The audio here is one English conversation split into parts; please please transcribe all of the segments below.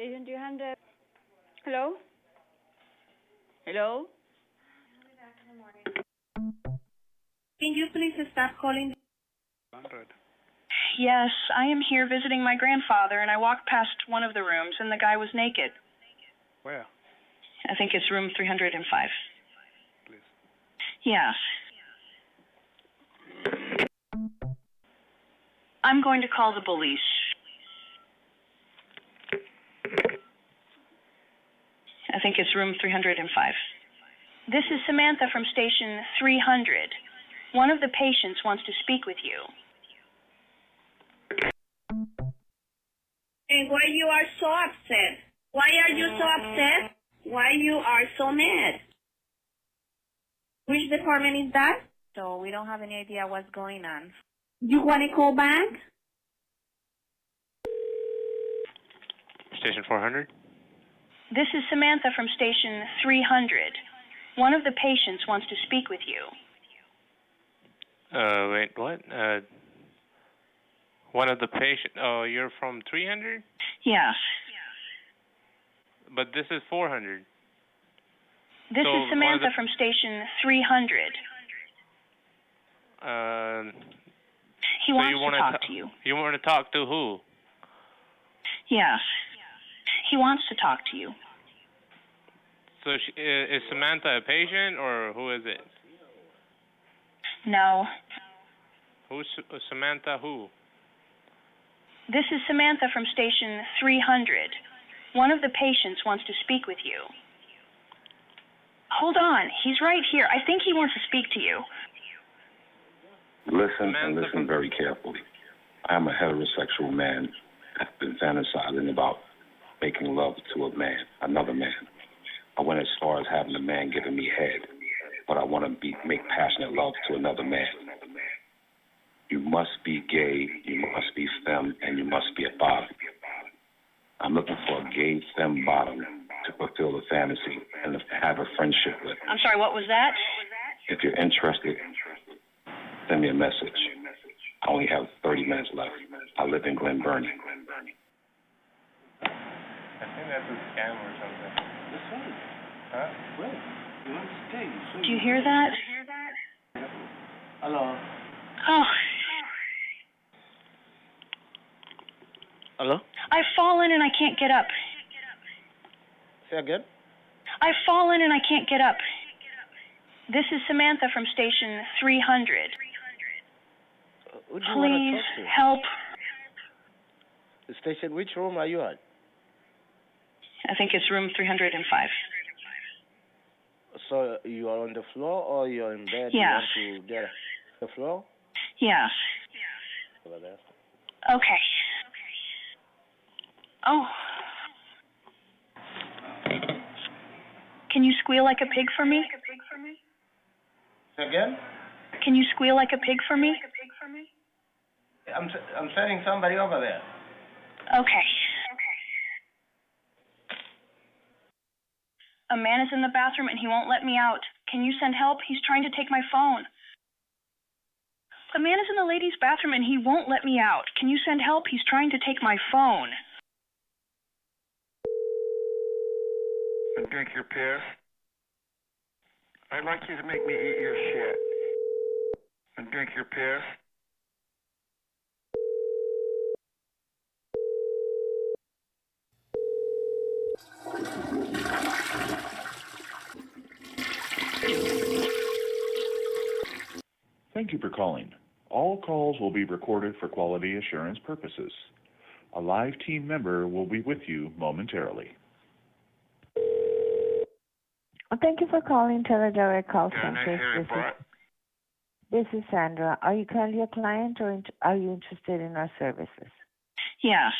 Station 300. Hello? Hello? Can you please stop calling? Yes, I am here visiting my grandfather, and I walked past one of the rooms, and the guy was naked. Where? I think it's room 305. Please. Yes. I'm going to call the police. I think it's room 305. This is Samantha from station 300. One of the patients wants to speak with you. And why you are so upset? Why are you so upset? Why you are so mad? Which department is that? So we don't have any idea what's going on. You want to call back? Station 400? This is Samantha from station 300. One of the patients wants to speak with you. Uh, wait, what? Uh, one of the patients. Oh, you're from 300? Yes. But this is 400. This So, is Samantha from station 300. Um, He so wants to talk ta- to you. You want to talk to who? Yes. He wants to talk to you. So she, is Samantha a patient or who is it? No. Who's Samantha? Who? This is Samantha from station 300. One of the patients wants to speak with you. Hold on. He's right here. I think he wants to speak to you. Listen and listen from- very carefully. I am a heterosexual man. I've been fantasizing about making love to a man, another man. I went as far as having a man giving me head, but I want to be make passionate love to another man. You must be gay, you must be femme, and you must be a bottom. I'm looking for a gay femme bottom to fulfill the fantasy and to have a friendship with. I'm sorry, what was that? If you're interested, send me a message. I only have 30 minutes left. I live in Glen Burnie. I think that's a scam or something. Huh? Do you hear that? Hello. Oh, Hello? I've fallen and I can't get up. Say again? I've fallen and I can't get up. This is Samantha from station 300. Uh, Who do you want Please to talk to? help. Station, which room are you at? I think it's room 305. So you are on the floor or you're in bed? Yes. You want to get the floor? Yeah. Over there. Okay. Oh. Can you squeal like a pig for me? Again? Can you squeal like a pig for me? I'm s- I'm sending somebody over there. Okay. A man is in the bathroom and he won't let me out. Can you send help? He's trying to take my phone. A man is in the ladies' bathroom and he won't let me out. Can you send help? He's trying to take my phone. I and drink your piss. I'd like you to make me eat your shit and drink your piss. Thank you for calling. All calls will be recorded for quality assurance purposes. A live team member will be with you momentarily. Thank you for calling TeleDirect Call Yeah, nice Center. hearing, This is, Brett. this is Sandra. Are you currently a client or are you interested in our services? Yes.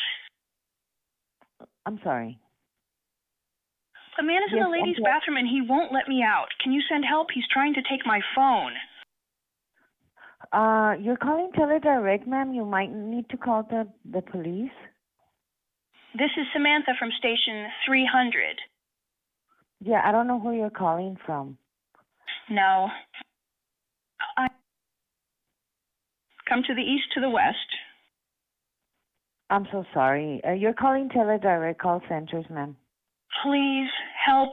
I'm sorry. A man is in the ladies' bathroom and he won't let me out. Can you send help? He's trying to take my phone. Uh, you're calling TeleDirect, ma'am. You might need to call the, the police. This is Samantha from station 300. Yeah, I don't know who you're calling from. No. I come to the east to the west. I'm so sorry. Uh, you're calling teledirect call centers, ma'am. Please help.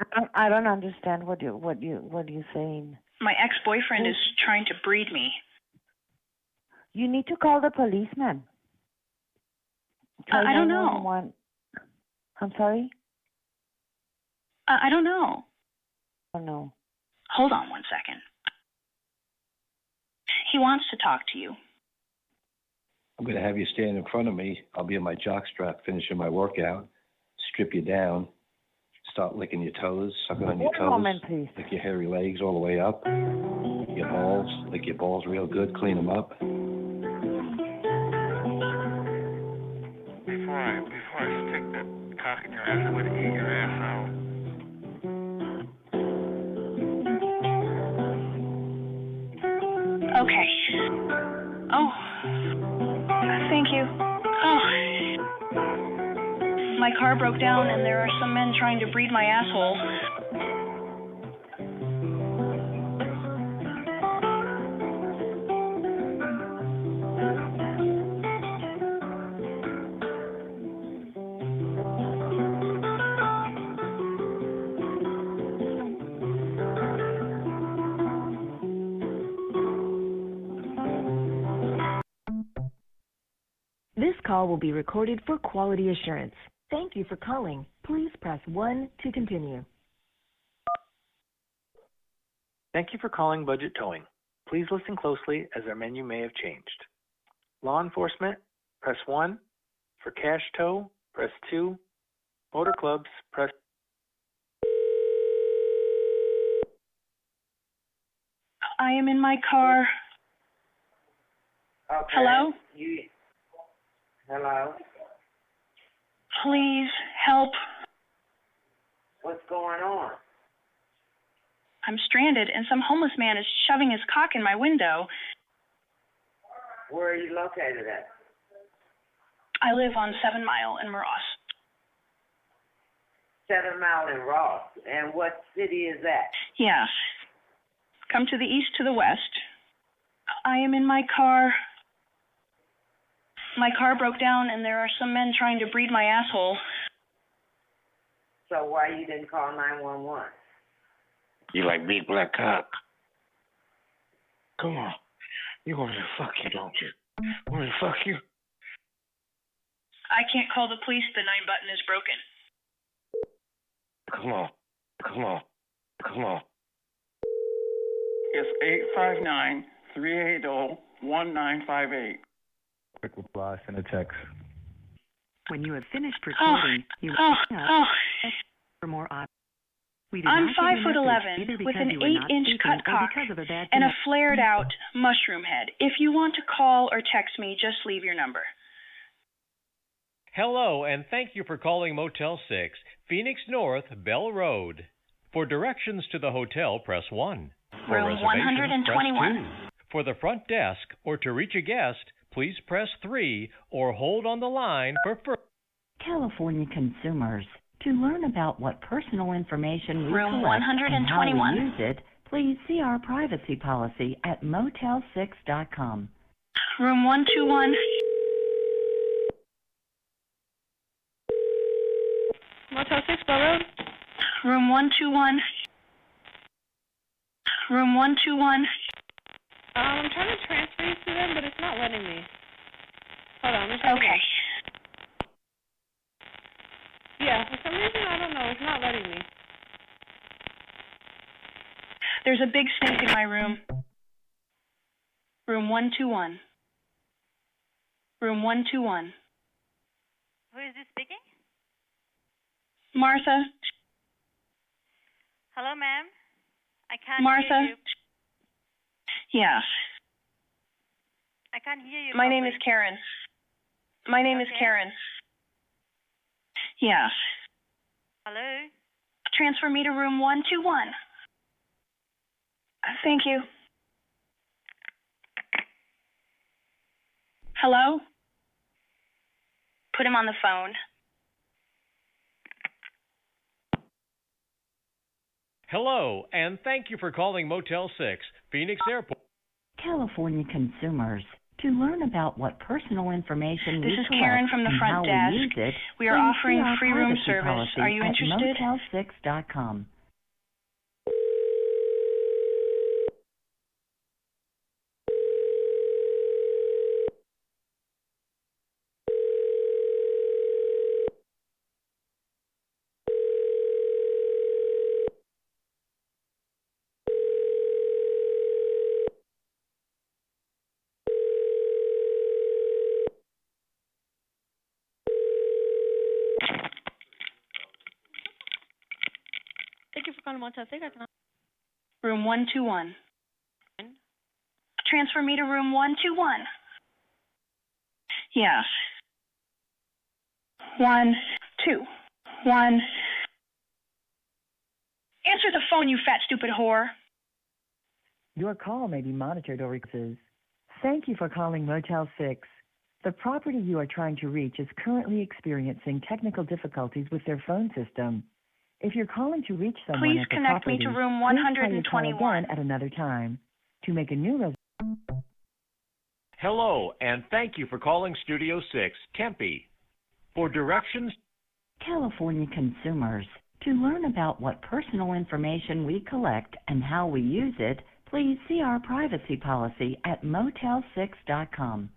I don't, I don't understand what you what you what you're saying. My ex-boyfriend is trying to breed me. You need to call the policeman. Uh, I don't know. I'm sorry. Uh, I don't know. Oh no. Hold on one second. He wants to talk to you. I'm going to have you stand in front of me. I'll be in my jockstrap finishing my workout, strip you down, start licking your toes, sucking on your One toes, moment, please. lick your hairy legs all the way up, your balls, lick your balls real good, clean them up. My car broke down and there are some men trying to breed my asshole. This call will be recorded for quality assurance. Thank you for calling. Please press 1 to continue. Thank you for calling Budget Towing. Please listen closely as our menu may have changed. Law enforcement, press 1. For cash tow, press 2. Motor clubs, press I am in my car. Okay. Hello? You. Hello. Please help. What's going on? I'm stranded and some homeless man is shoving his cock in my window. Where are you located at? I live on Seven Mile in Moross. Seven Mile in Ross. And what city is that? Yes. Come to the east to the west. I am in my car. My car broke down and there are some men trying to breed my asshole. So why you didn't call 911? You like big black cock? Come on. You want me to fuck you, don't you? Want me to fuck you? I can't call the police. The nine button is broken. Come on. Come on. Come on. It's eight five nine three eight zero one nine five eight. Quick reply, send a text. When you have finished Oh, recording, you oh, will oh, hang up oh. for more options. We I'm five foot eleven with an eight inch cut or cock a and a flared out mushroom head. If you want to call or text me, just leave your number. Hello, and thank you for calling Motel 6, Phoenix North, Bell Road. For directions to the hotel, press 1. For Room 121. For the front desk or to reach a guest, please press 3 or hold on the line for further. California consumers. To learn about what personal information we Room collect and how we 121. use it, please see our privacy policy at motel6.com. Room one two one. Motel 6 Bell Road. Room one two one. Room one two one. Um, I'm trying to transfer you to them, but it's not letting me. Hold on, let me try Okay. Yeah, for some reason, I don't know, it's not letting me. There's a big snake in my room. Room one two one. Room one two one. Who is this speaking? Martha. Hello, ma'am. I can't Martha. hear you. Yes. I can't hear you. My name is. Karen. My name is Karen. Yes. Hello. Transfer me to room one two one. Thank you. Hello? Put him on the phone. Hello, and thank you for calling Motel 6, Phoenix Airport. California consumers. To learn about what personal information This we is collect Karen from the front desk. we it, We are offering free room service. Are you interested? Motel6.com. Thank you for calling Motel 6. Room 121. Transfer me to room 121. Yes. One, two, one. Answer the phone, you fat, stupid whore. Your call may be monitored or recorded. Thank you for calling Motel 6. The property you are trying to reach is currently experiencing technical difficulties with their phone system. If you're calling to reach someone Please at the connect me to room please try your call 121. at another time. To make a new reservation, Hello, and thank you for calling Studio 6, Tempe. For directions California consumers. To learn about what personal information we collect and how we use it, please see our privacy policy at motel6.com.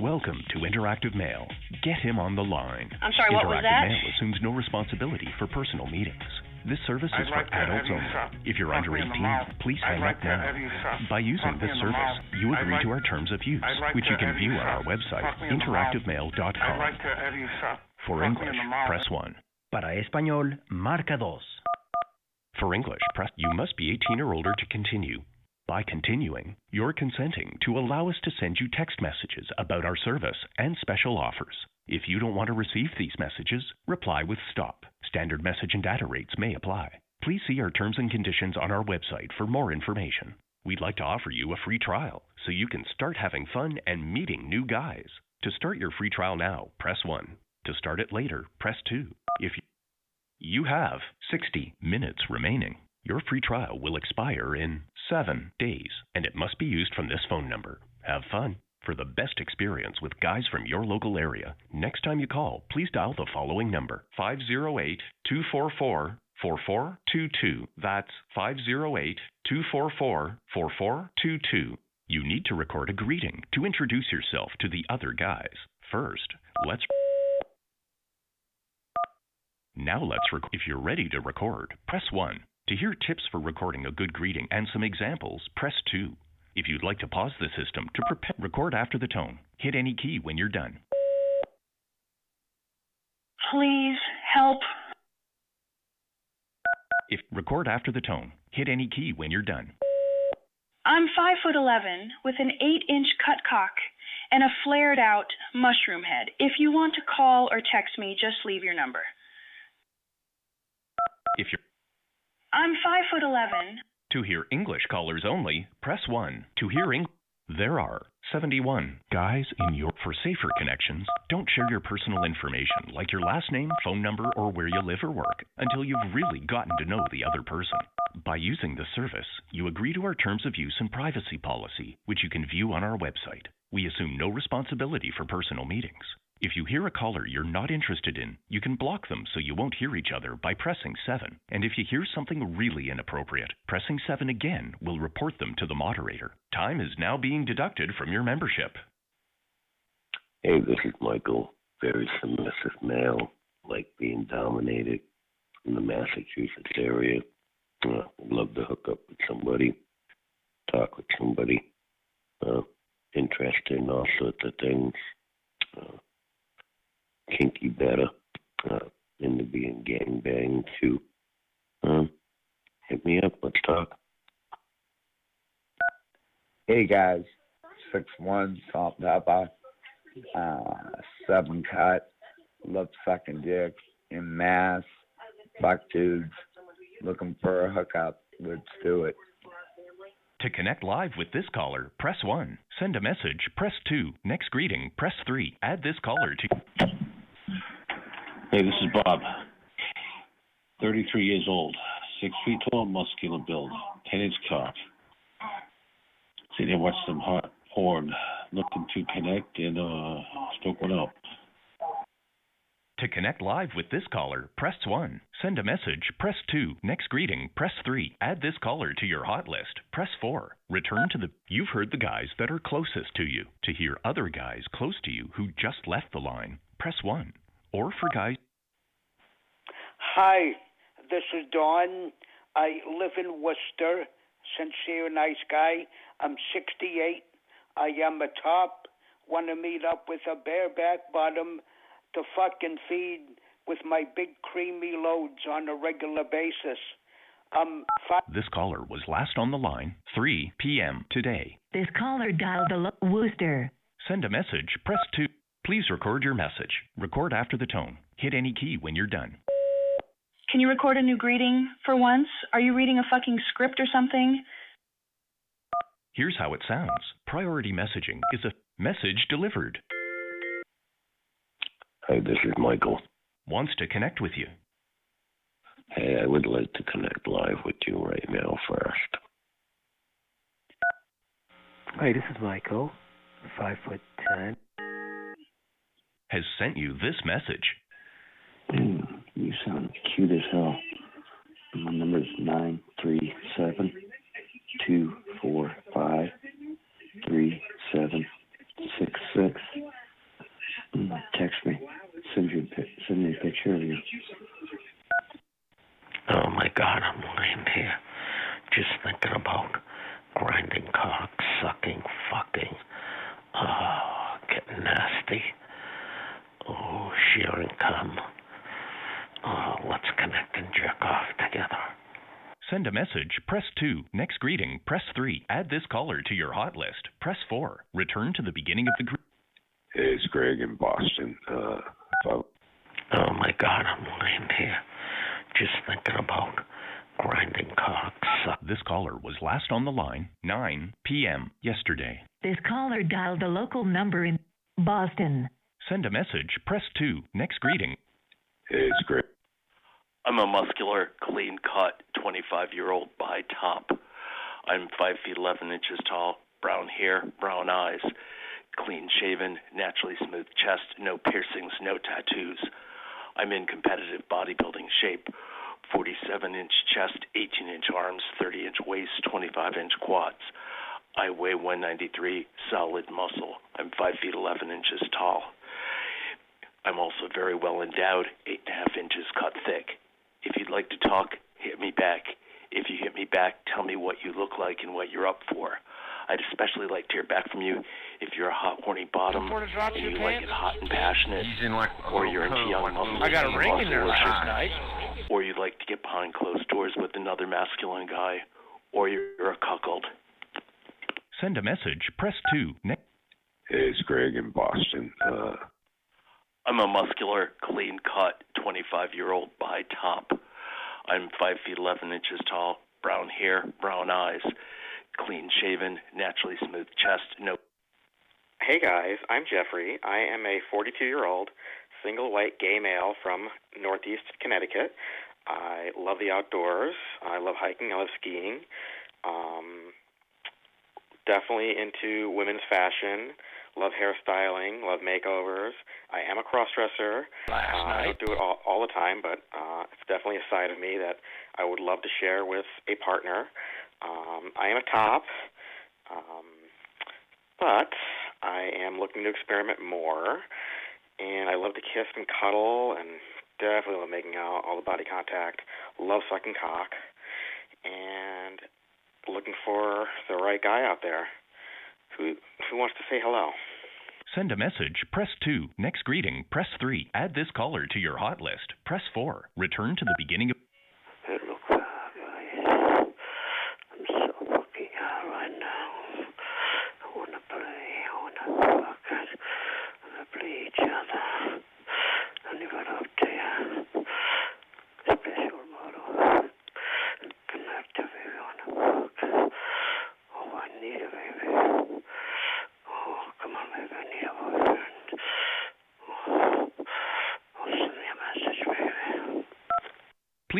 Welcome to Interactive Mail. Get him on the line. I'm sorry, what was Interactive that? Mail assumes no responsibility for personal meetings. This service I'd is like for adults only. suck. If you're Fuck under me in the 18, please I'd hang like up now. you. By using Fuck this me in the service, you agree like- to our terms of use, like which you can have you view on our website, Fuck me in the mouth. I'd interactivemail.com. like you. For Fuck me in English, press 1. Para español, marca dos. For English, press you must be 18 or older to continue. By continuing, you're consenting to allow us to send you text messages about our service and special offers. If you don't want to receive these messages, reply with stop. Standard message and data rates may apply. Please see our terms and conditions on our website for more information. We'd like to offer you a free trial so you can start having fun and meeting new guys. To start your free trial now, press 1. To start it later, press 2. If you have 60 minutes remaining. Your free trial will expire in seven days, and it must be used from this phone number. Have fun. For the best experience with guys from your local area, next time you call, please dial the following number 508 244 4422. That's 508 244 4422. You need to record a greeting to introduce yourself to the other guys. First, let's now let's rec- if you're ready to record, press 1. To hear tips for recording a good greeting and some examples, press 2. If you'd like to pause the system to prepare record after the tone, hit any key when you're done. Please help. If record after the tone, hit any key when you're done. I'm five foot eleven with an eight inch cut cock and a flared out mushroom head. If you want to call or text me, just leave your number. If you're I'm five foot eleven. to hear English callers only, press 1. To hear English there are 71 guys in your for safer connections. Don't share your personal information like your last name, phone number, or where you live or work until you've really gotten to know the other person. By using the service, you agree to our terms of use and privacy policy, which you can view on our website. We assume no responsibility for personal meetings. If you hear a caller you're not interested in, you can block them so you won't hear each other by pressing 7. And if you hear something really inappropriate, pressing 7 again will report them to the moderator. Time is now being deducted from your membership. Hey, this is Michael. Very submissive male, like being dominated in the Massachusetts area. Uh, love to hook up with somebody, talk with somebody. Uh, interested in all sorts of things. Uh, kinky better. Uh, into being gang banged too. Um, hit me up. Let's talk. Hey guys, six one salt pepper, uh, seven cut, love sucking dick in mass, fuck dudes, looking for a hookup. Let's do it. To connect live with this caller, press 1. Send a message, press 2. Next greeting, press 3. Add this caller to. Hey, this is Bob. 33 years old, 6 feet tall, muscular build, 10 inch cock. Sitting there watching some hot porn, looking to connect and uh, stoke one up. To connect live with this caller, press 1. Send a message, press 2. Next greeting, press 3. Add this caller to your hot list, press 4. Return to the. You've heard the guys that are closest to you. To hear other guys close to you who just left the line, press 1. Or for guys. Hi, this is Don. I live in Worcester. Sincere, nice guy. I'm 68. I am a top. Want to meet up with a bareback bottom to fucking feed with my big creamy loads on a regular basis. Um, fi- This caller was last on the line 3 p.m. today. This caller dialed the lo- Worcester. Send a message, press 2. Please record your message. Record after the tone. Hit any key when you're done. Can you record a new greeting for once? Are you reading a fucking script or something? Here's how it sounds Priority messaging is a message delivered. Hey, this is Michael. Wants to connect with you. Hey, I would like to connect live with you right now first. Hi, this is Michael, five foot ten. Has sent you this message. Mm, you sound cute as hell. My number is nine three seven two four five three seven six six. Mm, Text me. Send pic- send me a picture of you. Oh my God, I'm lying here, just thinking about grinding cock, sucking, fucking, oh, getting nasty. Oh, sharing cum. Oh, let's connect and jerk off together. Send a message, press 2. Next greeting, press 3. Add this caller to your hot list, press 4. Return to the beginning of the group. Hey, it's Greg in Boston. Uh, Oh my God, I'm lying here, just thinking about grinding cock, suck. This caller was last on the line 9 p.m. yesterday. This caller dialed the local number in Boston. Send a message, press 2. Next greeting. hey, it's great. I'm a muscular, clean cut, 25 year old by top. I'm 5 feet 11 inches tall, brown hair, brown eyes, clean shaven, naturally smooth chest, no piercings, no tattoos. I'm in competitive bodybuilding shape 47 inch chest, 18 inch arms, 30 inch waist, 25 inch quads. I weigh 193, solid muscle. I'm 5 feet 11 inches tall. I'm also very well endowed, 8.5 inches cut thick. If you'd like to talk, hit me back. If you hit me back, tell me what you look like and what you're up for. I'd especially like to hear back from you if you're a hot, horny bottom Before to drop and your you like pants? it hot and passionate, or you're into young muscles I got a ring in there muscle last night. or you'd like to get behind closed doors with another masculine guy, or you're a cuckold. Send a message, press 2. Next. Hey, it's Greg in Boston. Uh, I'm a muscular, clean cut, 25 year old by top. I'm 5 feet 11 inches tall, brown hair, brown eyes, clean shaven, naturally smooth chest, no Hey guys, I'm Jeffrey. I am a 42 year old single white gay male from Northeast Connecticut. I love the outdoors. I love hiking. I love skiing. Um, definitely into women's fashion. Love hairstyling. Love makeovers. I am a crossdresser. Uh, I don't do it all, all the time, but uh, it's definitely a side of me that I would love to share with a partner. Um, I am a top. Um, but I am looking to experiment more, and I love to kiss and cuddle, and definitely love making out, all the body contact. Love sucking cock, and looking for the right guy out there who who wants to say hello. Send a message, press 2. Next greeting, press 3. Add this caller to your hot list, press 4. Return to the beginning of.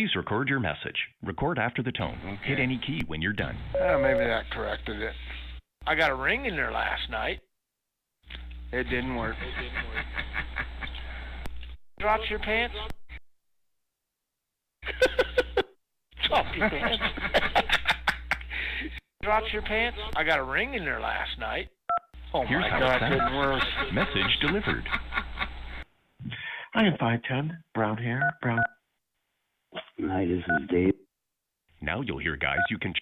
Please record your message. Record after the tone. Hit any key when you're done. Uh, maybe that corrected it. I got a ring in there last night. It didn't work. Drop your pants. Drop your pants. Drop your pants. I got a ring in there last night. Oh Here's my God, it didn't work. Message delivered. I am 5'10, brown hair, brown. Hi, this is Dave. Now you'll hear guys you can.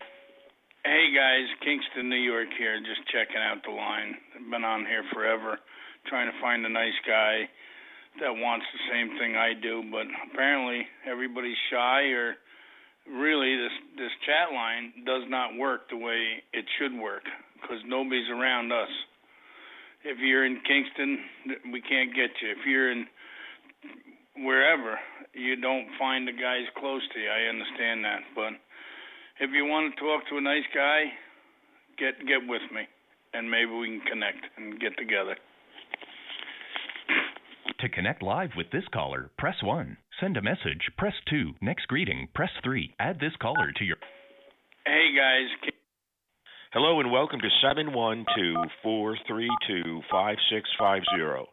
Hey guys, Kingston, New York here, just checking out the line. I've Been on here forever, trying to find a nice guy that wants the same thing I do, but apparently everybody's shy or really this this chat line does not work the way it should work because nobody's around us. If you're in Kingston, we can't get you. If you're in wherever, you don't find the guys close to you. I understand that, but if you want to talk to a nice guy, get get with me, and maybe we can connect and get together. To connect live with this caller, press 1. Send a message, press 2. Next greeting, press 3. Add this caller to your. Hey guys, Hello and welcome to 712-432-5650.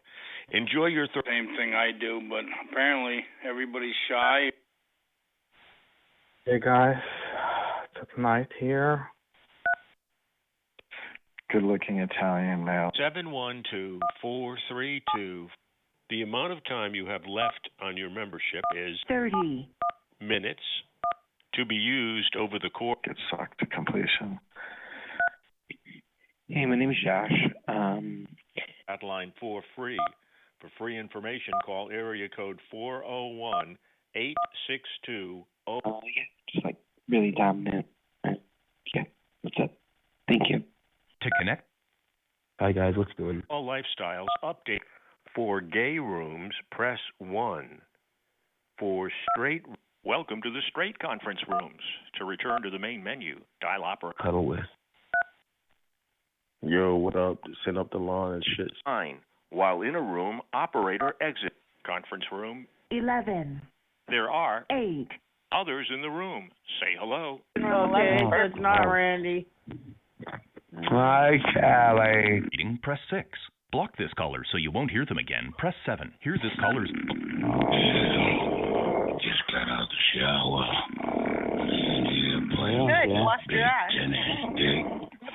Enjoy your th- same thing I do, but apparently everybody's shy. Hey guys, it's night here. Good looking Italian male. 712-432. The amount of time you have left on your membership is 30 minutes to be used over the course. Get sucked to completion. Hey, my name is Josh. Um, line for free. For free information, call area code 401 862 oh, yeah, just like really dominant. Yeah, what's up? Thank you. To connect. Hi guys, what's doing? All lifestyles update. For gay rooms, press 1. For straight, welcome to the straight conference rooms. To return to the main menu, dial opera. Cuddle with. Yo, what up? Send up the lawn and shit. Nine. While in a room, operator exit. Conference room. 11 There are 8 others in the room. Say hello. Okay, it's not Randy. Hi, Callie. Greeting, press 6. Block this caller so you won't hear them again. Press 7. Hear this caller's. Oh. Just got out the shower. And here playing Good, with your ass.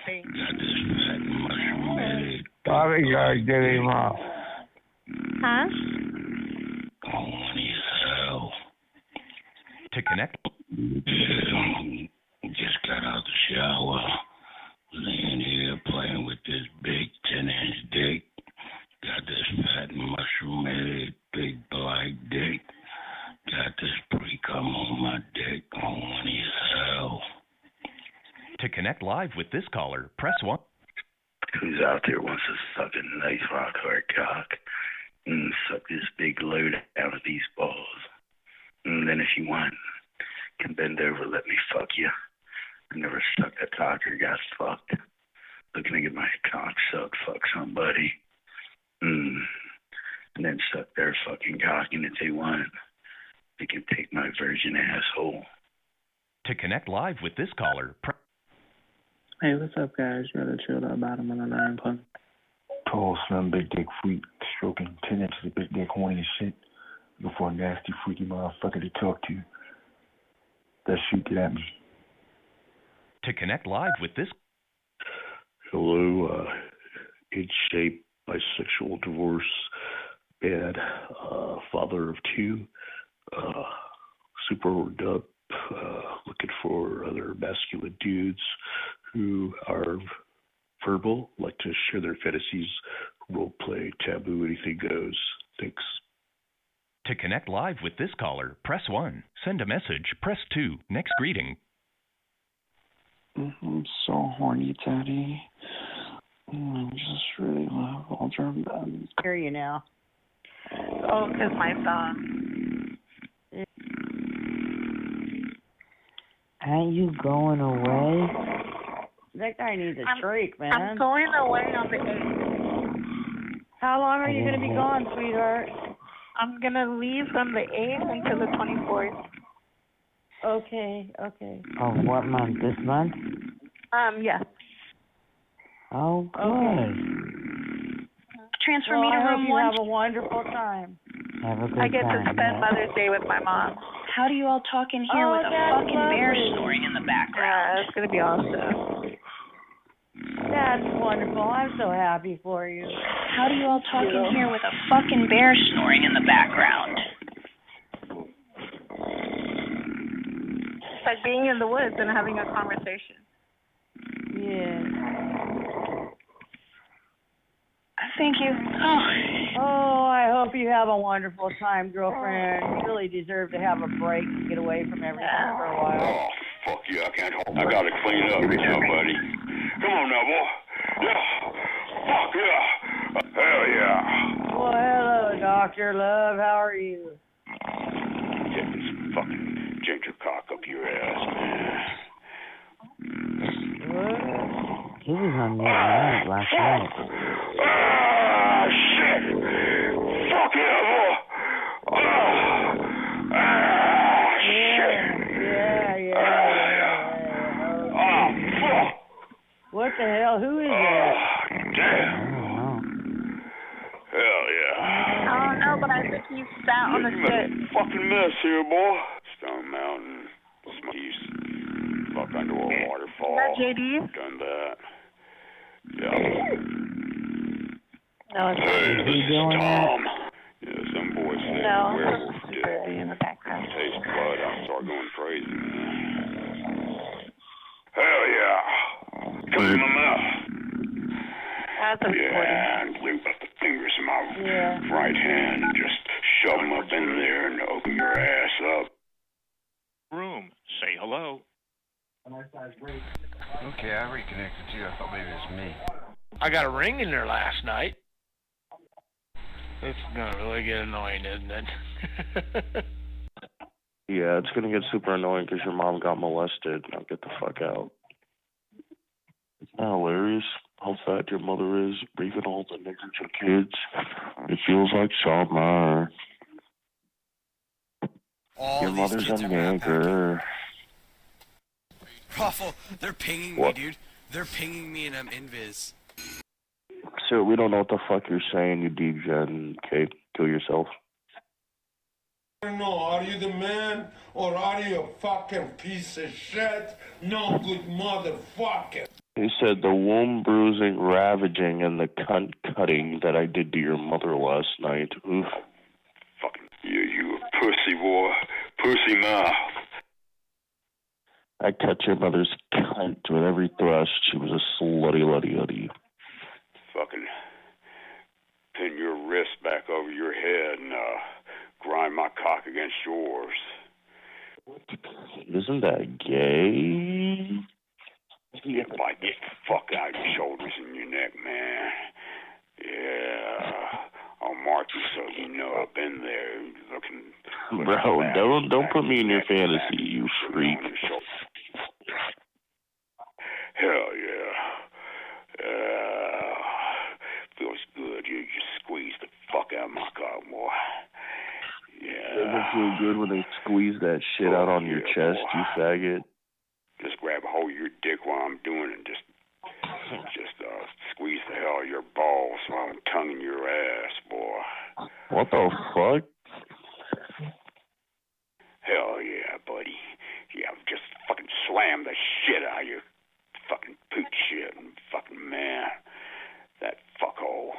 Got this fat hell. To connect. Just got out the shower. Laying here playing with this big 10 inch dick. Got this fat mushroom headed big black dick. Got this pre cum on my dick. Horny as hell. To connect live with this caller, press 1. Who's out there wants to suck a nice rock hard cock and suck this big load out of these balls? And then if you want, can bend over, let me fuck you. I never sucked a cock or got fucked. Looking to get my cock sucked, fuck somebody. Mm. And then suck their fucking cock, and if they want, they can take my virgin asshole. To connect live with this caller, press. Hey, what's up, guys? Rather chilled out bottom on the nine pun. Tall, slim, big dick freak, stroking 10 inches of big dick horny as shit. Looking for a nasty, freaky motherfucker to talk to. That shoot it at me. To connect live with this. Hello, uh, in shape, bisexual, divorce, bad, uh, father of two, uh, super worked up, uh, looking for other masculine dudes who are verbal, like to share their fantasies, role play, taboo, anything goes. Thanks. To connect live with this caller, press 1. Send a message, press 2. Next greeting, mm-hmm, I'm so horny, Daddy. Mm, I just really love all Ultra Ben. hear you now. Oh, because my phone. Ain't you going away? That guy needs a I'm- streak, man. I'm going away on the 8th. How long are you going to be gone, sweetheart? I'm gonna leave from the 8th until the 24th. Okay, okay. Oh, what month? This month? Um, yeah. Oh, good. Okay. Transfer well, me to I hope room you one. have a wonderful time. Have a good I get to spend yeah. Mother's Day with my mom. How do you all talk in here Oh, with a that's fucking bear snoring in the background? Yeah, it's gonna be awesome. That's wonderful. I'm so happy for you. How do you all talk in here with a fucking bear snoring in the background? It's like being in the woods and having a conversation. Yeah. Thank you. Oh, Oh, I hope you have a wonderful time, girlfriend. You really deserve to have a break and get away from everything for a while. Oh, fuck you. I can't hold I gotta clean up now, buddy. Come on now, boy. Yeah. Fuck yeah. Hell yeah. Well, hello, Doctor Love. How are you? Get this fucking ginger cock up your ass, man. What? He was on that night last night. Ah, shit. Fuck yeah, boy. Ah. Ah, shit. Yeah, yeah, Ah, fuck. What the hell? Who is that? Damn. Hell yeah. I don't know, but I think he on the a fucking mess here, boy. Stone Mountain, Smokies, fuck under a waterfall. That JD? Done that. Yeah. No, it's Hey, this is that? Tom. Yeah, some boy said No, werewolf it's did. security in the background. Taste blood, I start going crazy, man. Hell yeah. Come in my mouth. That's a Yeah, and lube up the fingers in my Yeah. right hand and just shove them up in there and open your ass up. Room. Say hello. Okay, I reconnected to you. I thought maybe it was me. I got a ring in there last night. It's gonna really get annoying, isn't it? Yeah, it's gonna get super annoying because your mom got molested. Now get the fuck out. It's not hilarious how fat your mother is, breathing all the niggas your kids. It feels like summer. All your mother's a kids are nigger. Ruffle, they're pinging What? me, dude. They're pinging me and I'm invis. So we don't know what the fuck you're saying, you degen. Okay, kill yourself. I don't know, are you the man or are you a fucking piece of shit? No good motherfucker. He said the womb bruising, ravaging, and the cunt cutting that I did to your mother last night. Oof. Fucking you, you pussy boy, pussy mouth. I cut your mother's cunt with every thrust. She was a slutty luddy luddy. Fucking pin your wrist back over your head and uh, grind my cock against yours. Isn't that gay? Yeah, bite the fuck out your shoulders and your neck, man. Yeah. I'll mark you so you know I've been there looking. Bro, don't don't put me in your fantasy, you freak. Hell yeah. Uh, feels good. You just squeeze the fuck out of my cock, boy. Doesn't feel good when they squeeze that shit out on your chest, you faggot. Just grab a hold of your dick while I'm doing it and just just uh squeeze the hell out of your balls while I'm tonguing your ass, boy. What the fuck? Hell yeah, buddy. Yeah, I've just fucking slam the shit out of you. fucking poot shit and fucking man. That fuckhole.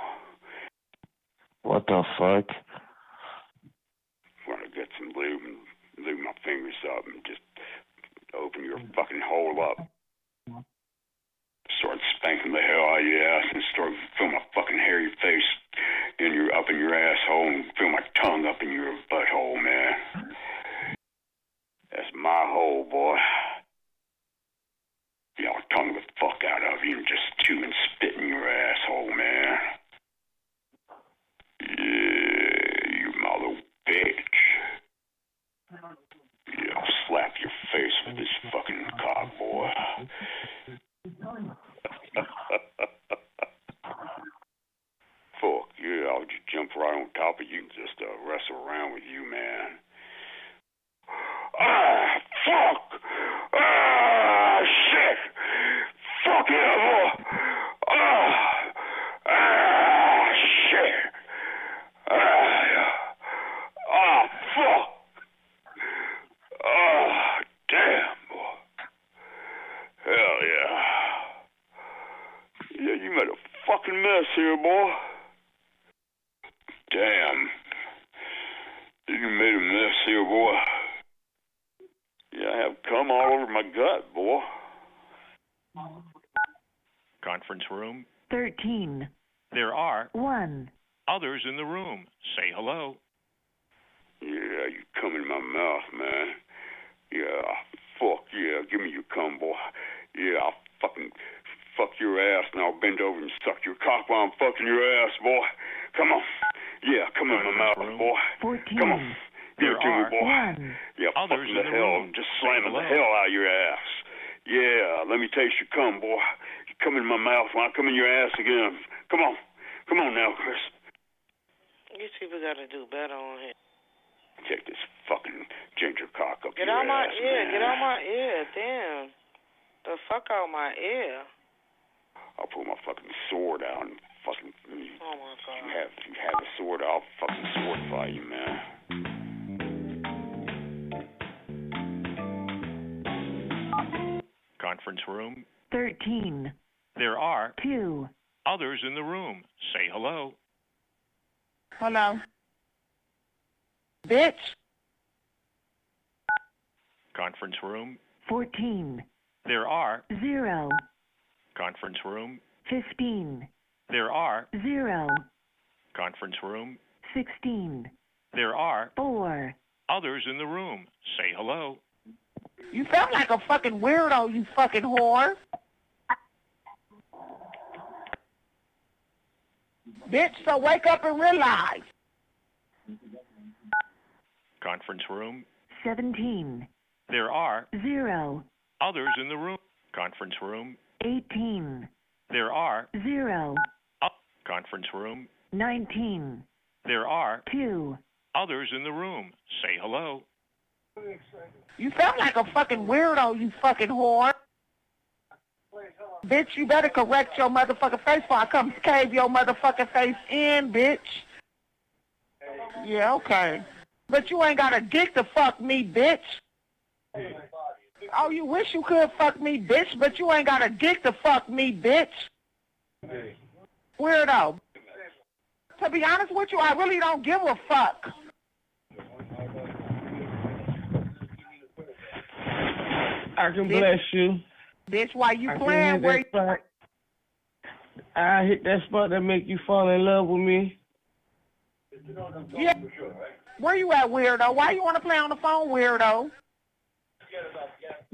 What the fuck? Wanna get some lube and lube my fingers up and just open your fucking hole up. Start spanking the hell out of your ass and start feel my fucking hairy face in your up in your asshole and feel my tongue up in your butthole, man. That's my hole, boy. Yeah, I'll tongue the fuck out of you and just chew and spit in your asshole, man. Yeah, you mother bitch. Yeah, I'll slap your face with this fucking cock, boy. Fuck yeah, I'll just jump right on top of you and just uh, wrestle around with you, man. Conference room. 15. There are 0. conference room. 16. There are 4. others in the room. Say hello. You sound like a fucking weirdo, you fucking whore. Bitch, so wake up and realize. Conference room. 17. There are 0. others in the room. Conference room. 18. There are 0. conference room. 19. There are 2. others in the room. Say hello. You sound like a fucking weirdo, you fucking whore. Bitch, you better correct your motherfucking face before I come cave your motherfucking face in, bitch. Yeah, okay. But you ain't got a dick to fuck me, bitch. Oh, you wish you could fuck me, bitch, but you ain't got a dick to fuck me, bitch. Weirdo. To be honest with you, I really don't give a fuck. I can bless you. Bitch, why you I playing where spot. I hit that spot that make you fall in love with me. Yeah. Where you at, weirdo? Why you want to play on the phone, weirdo?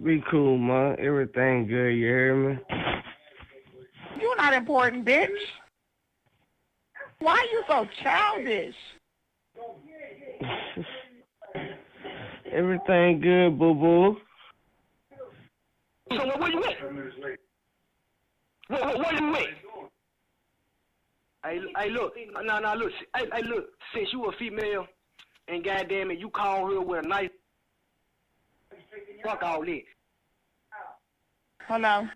Be cool, man. Everything good, you hear me? You're not important, bitch. Why you so childish? Everything good, boo boo. So what, where you at? Where, where, where you at? Hey, hey, look, no, no, look, hey, hey, look. Since you a female, and goddamn it, you call her with a knife. Fuck all that. Hello.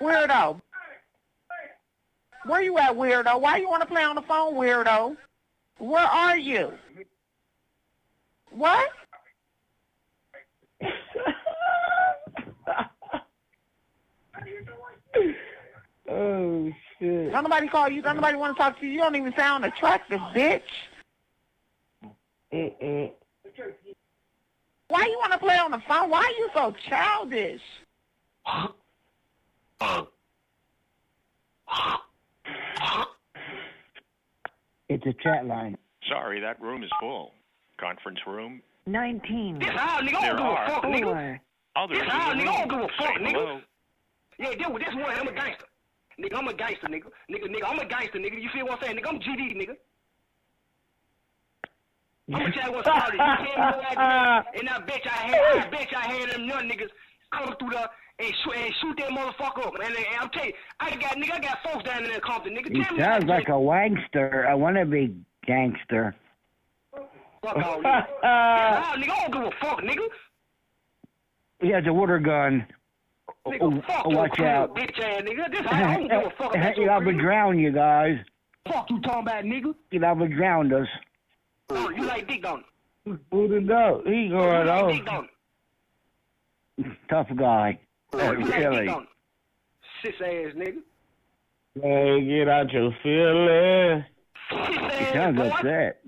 Weirdo. Where you at, weirdo? Why you want to play on the phone, weirdo? Where are you? What? Oh shit. Don't nobody call you. Don't nobody want to talk to you. You don't even sound attractive, bitch. Mm-mm. Why you want to play on the phone? Why are you so childish? It's a chat line. Sorry, that room is full. Conference room. 19. This how nigga, There don't give a are fuck, nigga. others oh, This in how the nigga, don't give a fuck, nigga. hello. Yeah, this, this one, I'm a gangster. Nigga, I'm a gangster, nigga. Nigga, nigga, I'm a gangster, nigga. You feel what I'm saying? Nigga, I'm GD, nigga. I'm gonna tell you what's started. You came to your ass, and I bet you I had, I bet you I had them young niggas come through there and shoot, and shoot that motherfucker up. And, and I'm telling you, I got, nigga, I got folks down in there Compton, nigga. He me sounds what like a wankster, a wannabe gangster. Fuck all that. This how, nigga, I don't give a fuck, nigga. He has a water gun. Nigga, Oh, fuck oh, your watch out. bitch ass nigga. This I don't give a fuck about You'll your have drown you guys. Fuck you talking about, nigga. You'll have to drown us. Oh, you like dick, don't Who the dog? He you? You Oh, going like uh, dick, off. don't Tough guy. you? You like dick, really. don't sis ass nigga. Man, get out your feelings. Sis You ass sounds boy. upset.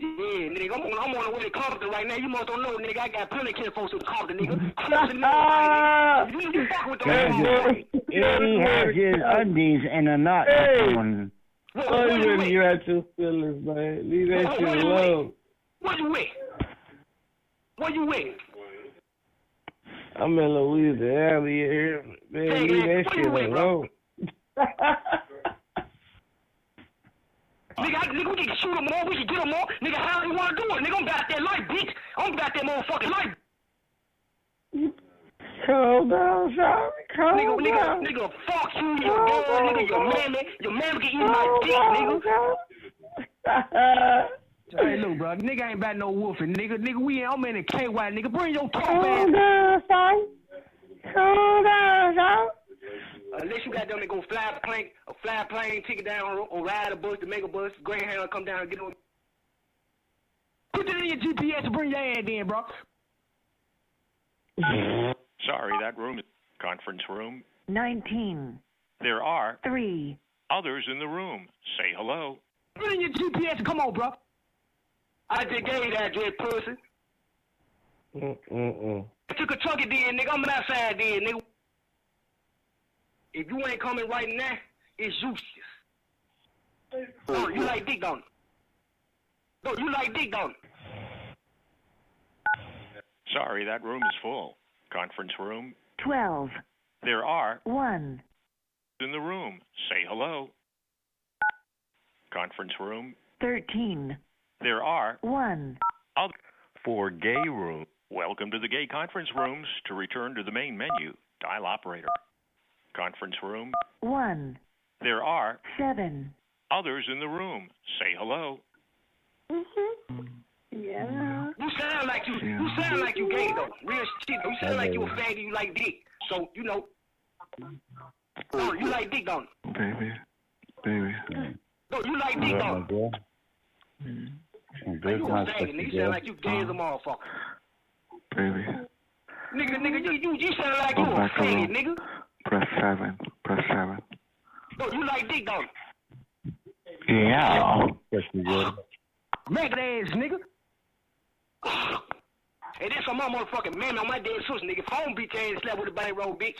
Yeah, nigga, I'm on, I'm on the way to Compton right now. You must don't know, nigga. I got plenty of kin folks in Compton, nigga. In there, you, you fuck with those Yeah, motherfuckers. he has his undies in a knot Hey. on. Oh, you ready get out your feelings, man. Leave that What- shit what alone. What you with? What you with? I'm in Louisiana here. Man, Hey, leave man, that shit alone. Nigga, I, nigga, we can shoot them all. We can get them all. Nigga, how you want to do it? Nigga, I'm about that life, bitch. I'm about that motherfucking life. Calm down, sorry. Calm Nigga, nigga, down. nigga, fuck you, your girl, nigga, your mammy. Your mammy can eat my dick, nigga. Hey, look, bro, nigga ain't about no wolfing, nigga. Nigga, we I'm in a KY, nigga. Bring your top Calm ass. down, son. Calm down, son. Unless you got them that go fly a plane, a fly plane, take it down, or, or ride a bus, the mega bus, Greyhound, come down and get on. Put that in your GPS and bring your ass in, bro. Sorry, that room is conference room. 19, There are 3, others in the room. Say hello. Put in your GPS and come on, bro. I just gave that address, pussy. Mm-mm-mm. I took a truck it then, nigga. I'm outside then, nigga. If you ain't coming right now, it's useless. No, you like dick, don't you? No, you like dick, don't Sorry, that room is full. Conference room. 12, There are 1, in the room. Say hello. Conference room. 13, There are 1. other for gay room. Welcome to the gay conference rooms. To return to the main menu, dial operator. Conference room. 1, There are 7, others in the room. Say hello. Mm-hmm. Yeah. You sound like you. You sound like you gay though. Real shit. though. You sound like you a faggot. You like dick. So you know. No, you like dick, don't Baby, baby. No, you like dick, don't you? Good You a times, faggot, nigga. You sound like you gay as a motherfucker. Baby. Nigga, nigga, you you, you sound like you Go a back faggot, alone. nigga. Press seven. Press seven. No, you like dick, don't Yeah. Yes, we did. you? Ass, nigga. Hey, this on my motherfucking mammy on my dead sister, nigga. Phone bitch ass slept with a bang roll, bitch.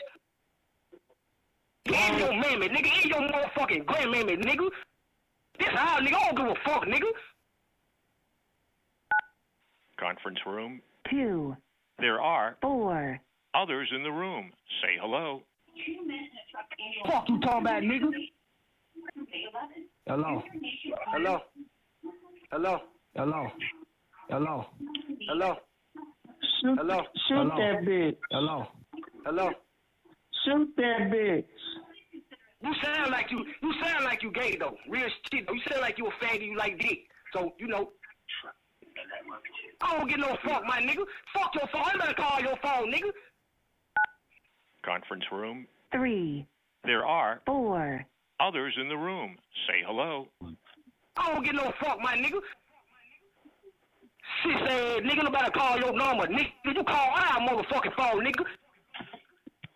And your mammy, nigga. And your motherfucking grandmammy, nigga. This how, nigga. I don't give a fuck, nigga. Conference room. 2, There are 4, others in the room. Say hello. Fuck you talking about, nigga. Hello. Hello. Hello. Hello. Hello. Hello. Shoot, Hello. shoot Hello. that bitch. Hello. Hello. Shoot that bitch. You sound like you. You sound like you gay though. Real shit. though. You sound like you a faggot. You like dick. So you know. I don't get no fuck, my nigga. Fuck your phone. I better call your phone, nigga. Conference room. 3, There are 4, others in the room. Say hello. I don't get no fuck, my nigga. Sis ass nigga, better call your number, nigga. You call our motherfucking phone, nigga.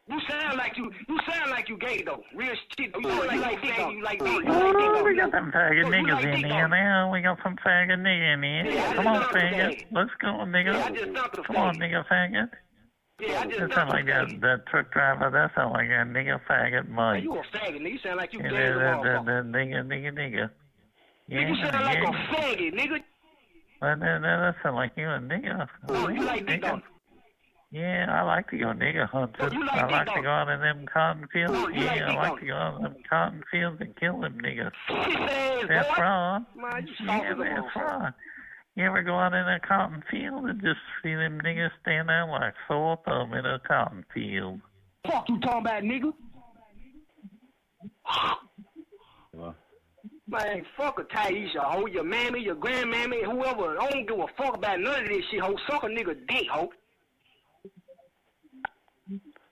You sound like you. You sound like you gay though. Real shit. You sound like, like dick. You like dick. You like dick. Oh, we got some faggot niggas in here now. We got some faggot nigga in here. Come on, faggot. Let's go, nigga. Yeah, I just dumped the Come on, nigga, faggot. Yeah, I just That sound like that, that truck driver. That sound like that nigga faggot Mike. you a faggot, nigga. You sound like you Yeah, gay that, that, that nigga, nigga, nigga. Yeah, Nigga, you sound like a faggot, nigga. That, that, that, that sound like you a nigga. Oh, you like dick, nigga. Yeah, I like to go nigga hunting. Oh, you like I dick, like to go out in them cotton oh, fields. Oh, you like yeah, I like don't to go out in them cotton fields and kill them niggas. Sis That's boy. right. Man, Yeah, that's motherfucker. right. You ever go out in a cotton field and just see them niggas stand out like sore thumb in a cotton field? Fuck you talking about, nigga. Man, fuck a Taisha, ho. Your mammy, your grandmammy, whoever. I don't give a fuck about none of this shit, ho. Suck a nigga dick, ho.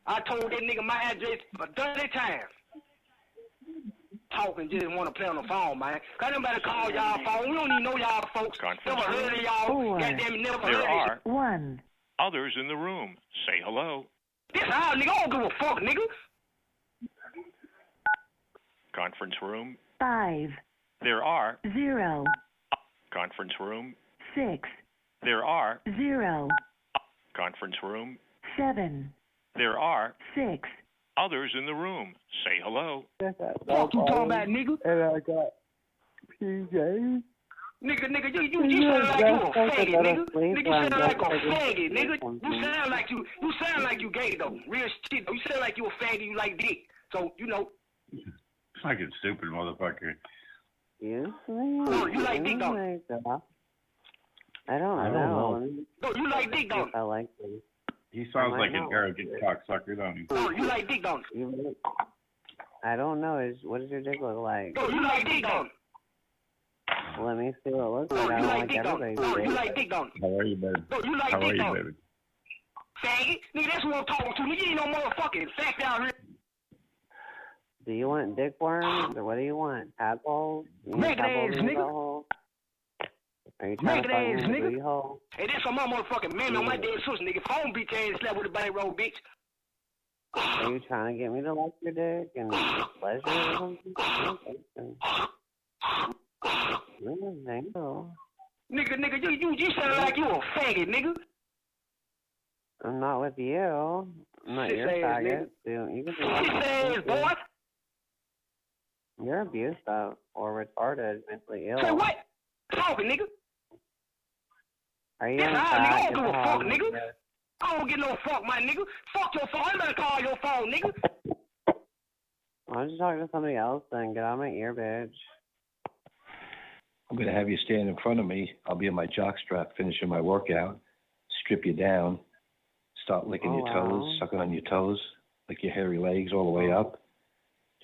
I told that nigga my address a dirty time. Talking, just want to play on the phone, man. Cause nobody call y'all phone. We don't even know y'all folks. Never heard of y'all. Four. Goddamn, never There heard of are 1, others in the room. Say hello. This how, nigga. I don't give a fuck, nigga. Conference room. five, There are. zero, Conference room. six, There are. zero, Conference room. seven, There are six. others in the room. Say hello. Fuck you talking about, nigga? And I got PJ. Nigga, nigga, you you you sound like you a faggot, nigga. Nigga, you sound like a faggot, nigga. You sound like you you sound like you gay though. Real shit. though. You sound like you a faggot. You like dick. So you know. Fucking stupid motherfucker. Yes, No, oh, you like dick though. I don't I don't know. No, you like dick though. I like them. He sounds like know. an arrogant cocksucker, don't he? No, you like dick though. You, I don't know. Is what does your dick look like? No, you like dick though. Let me see what it looks No, like. I you don't like like dick everybody's No, you like dick though. How are you, baby? No, you like How dick are you, baby? Faggot. Nigga, that's what I'm talking to. Nigga, you ain't no motherfucking fat down here. Do you want dick worms or what do you want? Tadpoles? You Naked tadpoles ass, nigga. Are you trying Naked to ass, me in your nigga. hole? Hey, that's on my motherfucking man on my dead sister, nigga. Phone bitch ass slept with a bang roll, bitch. Are you trying to get me to like your dick and pleasure or something? I don't think so. I don't think so. Nigga, nigga, you you you sound like you a faggot, nigga. I'm not with you. I'm not Sis your faggot. You, you can do Sis ass, what boy. You're abusive or retarded, mentally ill. Say what? Talking, nigga. Are you Yes, in I, fact? nigga, I don't give a fuck, out nigga. here. I don't get no fuck, my nigga. Fuck your phone. I'm gonna call your phone, nigga. Why don't you talk to somebody else then? Get out of my ear, bitch. I'm going to have you stand in front of me. I'll be in my jockstrap finishing my workout, strip you down, start licking Oh, your toes, wow. sucking on your toes, lick your hairy legs all the way oh. up to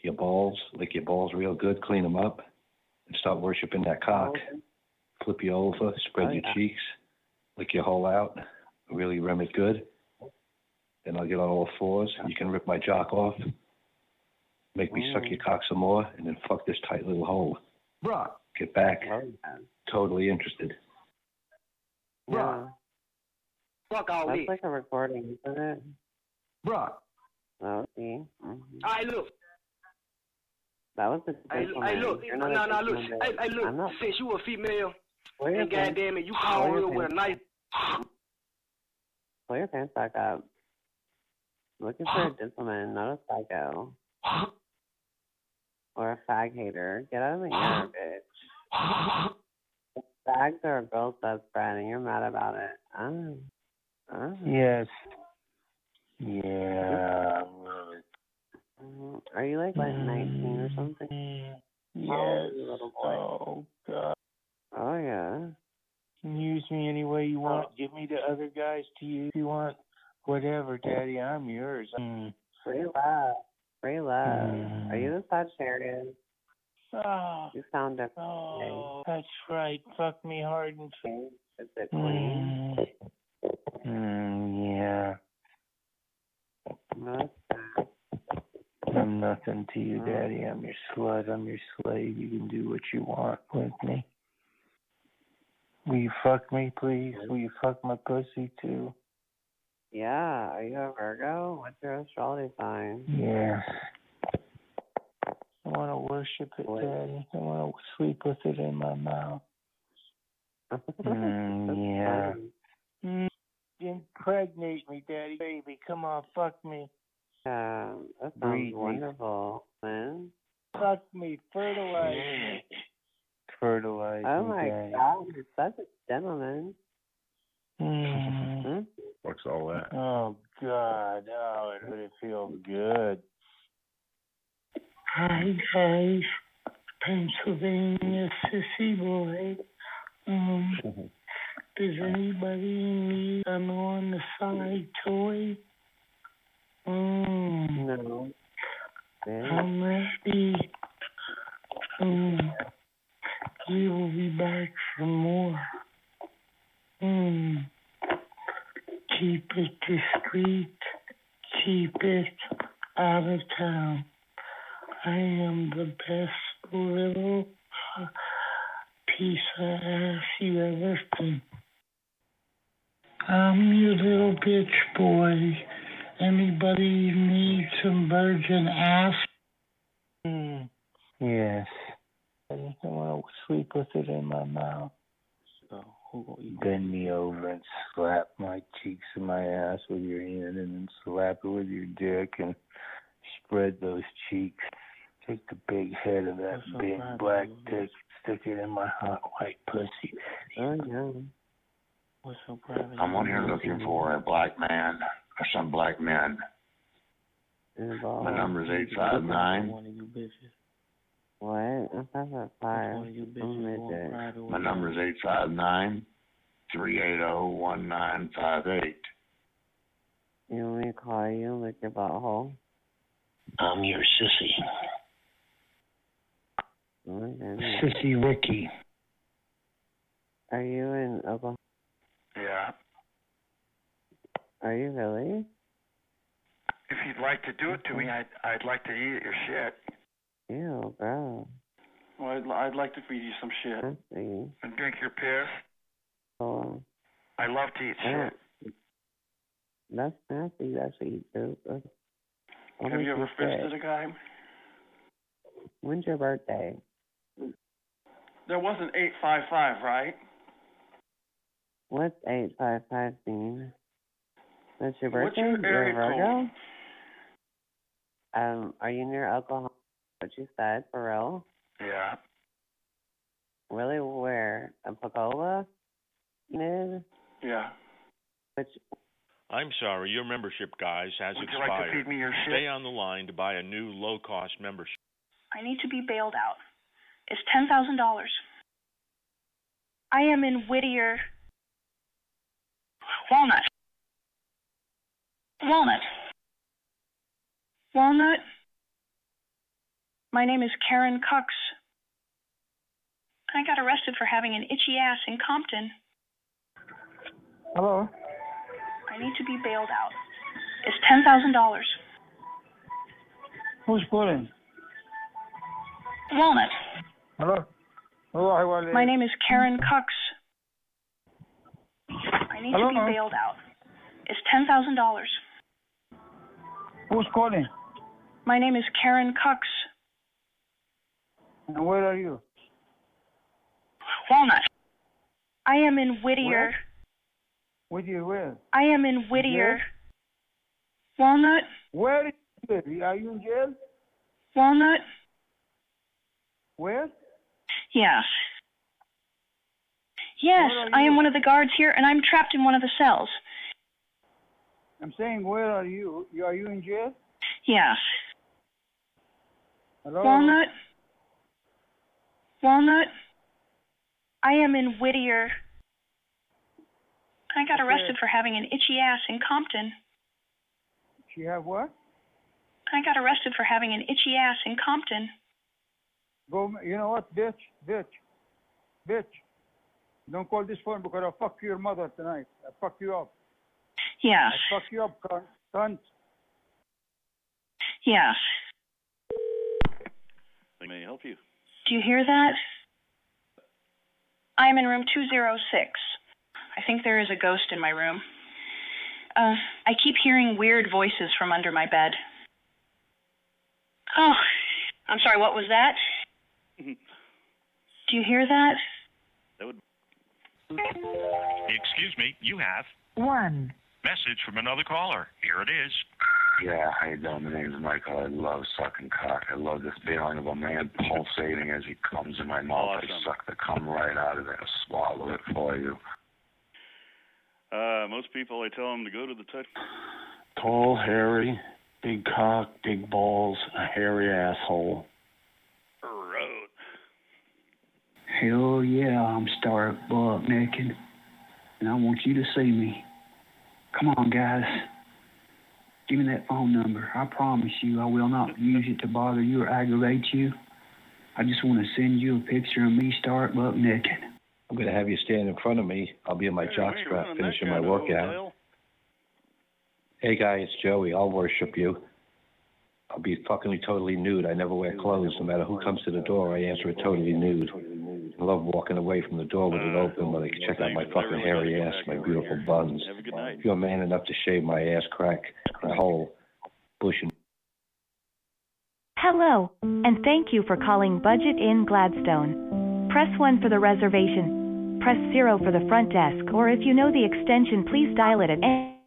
your balls, lick your balls real good, clean them up, and start worshiping that cock. Flip you over, spread Oh, your yeah. cheeks, lick your hole out, really rim it good. Then I'll get on all fours. You can rip my jock off, make me suck Mm. your cock some more, and then fuck this tight little hole. Bruh. Get back. Oh, Totally interested. Yeah. Fuck all That's this. like a recording, isn't it? Bruh. Oh, see? hmm Alright, look. That was a Hey, gentleman. hey, look. You're No, no, look. gentleman, Hey, look. I'm not. Since you a female, Pull and pants- goddamn it, you pull call your her with a knife. Pull your pants back up. Uh, looking for a gentleman, not a psycho. Or a fag hater. Get out of my ear, bitch. Fags are a girl's best friend, and you're mad about it. Oh. Oh. Yes. Yeah. Are you like like 19 or something? How Yes. is your little boy? Oh God. Oh yeah. You use me any way you want. Give me the other guys to use if you want. Whatever, Daddy. I'm yours. Mm. Free love. Free love. Mm. Are you the Sagittarius? Oh, You sound different. oh, that's right. Fuck me hard and fast. Is it Queen? Mm. Mm, yeah. No, I'm nothing to you, Mm. Daddy. I'm your slut. I'm your slave. You can do what you want with me. Will you fuck me, please? Will you fuck my pussy too? Yeah. Are you a Virgo? What's your astrology sign? Yes. I want to worship it? Daddy. I want to sleep with it in my mouth. Mm, yeah. Mm, impregnate me, Daddy. Baby, come on, fuck me. Yeah, that sounds Breed me. wonderful, man. Fuck me. Fertilize me. Fertilize Oh my Daddy. God, you're such a gentleman. Mm. Hmm? What's all that? Oh God, oh, it really feels good. Hi guys, Pennsylvania sissy boy. Um, does anybody need an on the side toy? Mm, No. I'm ready. Um, we will be back for more. Mm. Keep it discreet. Keep it out of town. I am the best little piece of ass you ever seen. I'm your little bitch boy. Anybody need some virgin ass? Hmm. Yes. I just want to sleep with it in my mouth. So who gonna eat? Bend me over and slap my cheeks and my ass with your hand and then slap it with your dick and spread those cheeks. Take the big head of that What's so big private, black little dick, stick it in my hot white pussy. Oh, yeah. What's so private? I'm on here looking for a black man or some black men. My number is eight five nine. One of you bitches. What? If that's a fire, One of you I'm bitches going midget. private with My number is eight five nine three eight zero one nine five eight. You want me to call you and lick your butthole? I'm your sissy. Oh, my goodness. Sissy Ricky. Are you in Oklahoma? Yeah. Are you really? If you'd like to do it to me, I'd I'd like to eat your shit. Ew, gross. Well, I'd, I'd like to feed you some shit and drink your piss. Oh, I love to eat shit. that's nasty. That's what you do. That's- Have you ever fisted a guy? When's your birthday? There wasn't eight five five, right? What's eight five five mean? That's your What's your You're area Virgo? Um, are you near Oklahoma? What you said, for real? Yeah. Really? Where? In Pensacola? Mid? Yeah. Which? I'm sorry, your membership, guys, has Would you like to expired. feed me your shit? Stay on the line to buy a new low-cost membership. I need to be bailed out. It's ten thousand dollars. I am in Whittier. Walnut. Walnut. Walnut. My name is Karen Cox. I got arrested for having an itchy ass in Compton. Hello? I need to be bailed out. It's ten thousand dollars. Who's calling? Walnut. Hello? Hello, I want My name is Karen Cox. I need Hello? to be bailed out. It's ten thousand dollars. Who's calling? My name is Karen Cox. And where are you? Walnut. I am in Whittier. Where? You, where? I am in Whittier. Walnut. Where is you? Are you in jail? Walnut. Where? Yes. Yes, I am one of the guards here, and I'm trapped in one of the cells. I'm saying, where are you? you are you in jail? Yes. Hello? Walnut. Walnut. I am in Whittier. I got arrested for having an itchy ass in Compton. You have what? I got arrested for having an itchy ass in Compton. Go, you know what, bitch, bitch, bitch. Don't call this phone because I'll fuck your mother tonight. I'll fuck you up. Yes. I'll fuck you up, cunt. cunt. Yes. May I help you? Do you hear that? I am in room 206. I think there is a ghost in my room. Uh, I keep hearing weird voices from under my bed. Oh, I'm sorry, what was that? Do you hear that? That would. Excuse me, you have One. Message from another caller. Here it is. Yeah, you doing? My name's Michael. I love sucking cock. I love this feeling of a man pulsating as he comes in my mouth. I suck the cum right out of it. I swallow it for you. Uh, most people, I tell them to go to the touch. Tall, hairy, big cock, big balls, a hairy asshole. Road. Hell yeah, I'm stark buck naked, and I want you to see me. Come on, guys. Give me that phone number. I promise you I will not use it to bother you or aggravate you. I just want to send you a picture of me start buck naked. I'm going to have you stand in front of me. I'll be in my jockstrap finishing my workout. Hey, guy, it's Joey. I'll worship you. I'll be fucking totally nude. I never wear clothes. No matter who comes to the door, I answer it totally nude. I love walking away from the door with it open where they can check out my fucking hairy ass, my beautiful buns. Have a good night. If you're man enough to shave my ass crack, the whole bush and Hello, and thank you for calling Budget Inn Gladstone. Press 1 for the reservation. Press 0 for the front desk, or if you know the extension, please dial it at any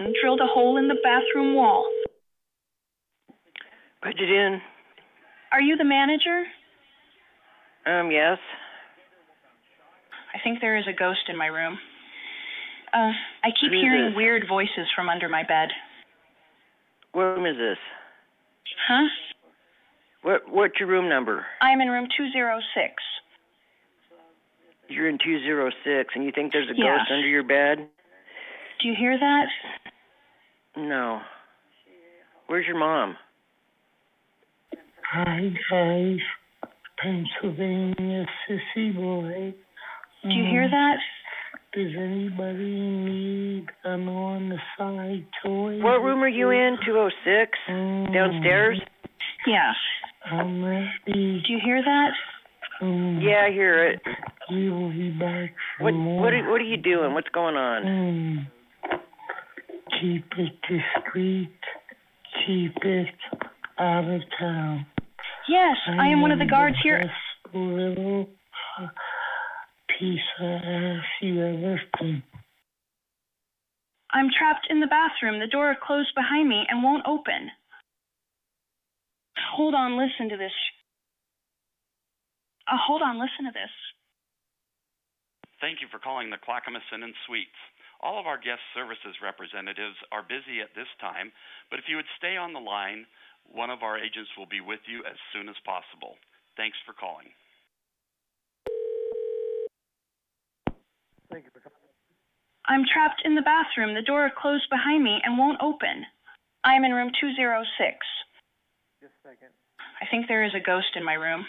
Someone drilled a hole in the bathroom wall. Budget Inn. Are you the manager? Um, yes. I think there is a ghost in my room. Uh, I keep Who hearing weird voices from under my bed. What room is this? Huh? What What's your room number? I'm in room 206. You're in 206, and you think there's a ghost under your bed? Do you hear that? No. Where's your mom? Hi guys, Pennsylvania sissy boy. Do you hear Um, that? Does anybody need an on the side toy? What room are you in? 206? Downstairs? Yeah. I'm ready. Do you hear that? Um, Yeah, I hear it. We will be back for What more. What are, What are you doing? What's going on? Keep it discreet. Keep it out of town. Yes, I am one of the guards here. best Little piece of ass you ever seen. I'm trapped in the bathroom. The door closed behind me and won't open. Hold on, listen to this. Uh, hold on, listen to this. Thank you for calling the Clackamas Inn and Suites. All of our guest services representatives are busy at this time, but if you would stay on the line, one of our agents will be with you as soon as possible. Thanks for calling. Thank you for calling. I'm trapped in the bathroom. The door closed behind me and won't open. I am in room 206. Just a second. I think there is a ghost in my room.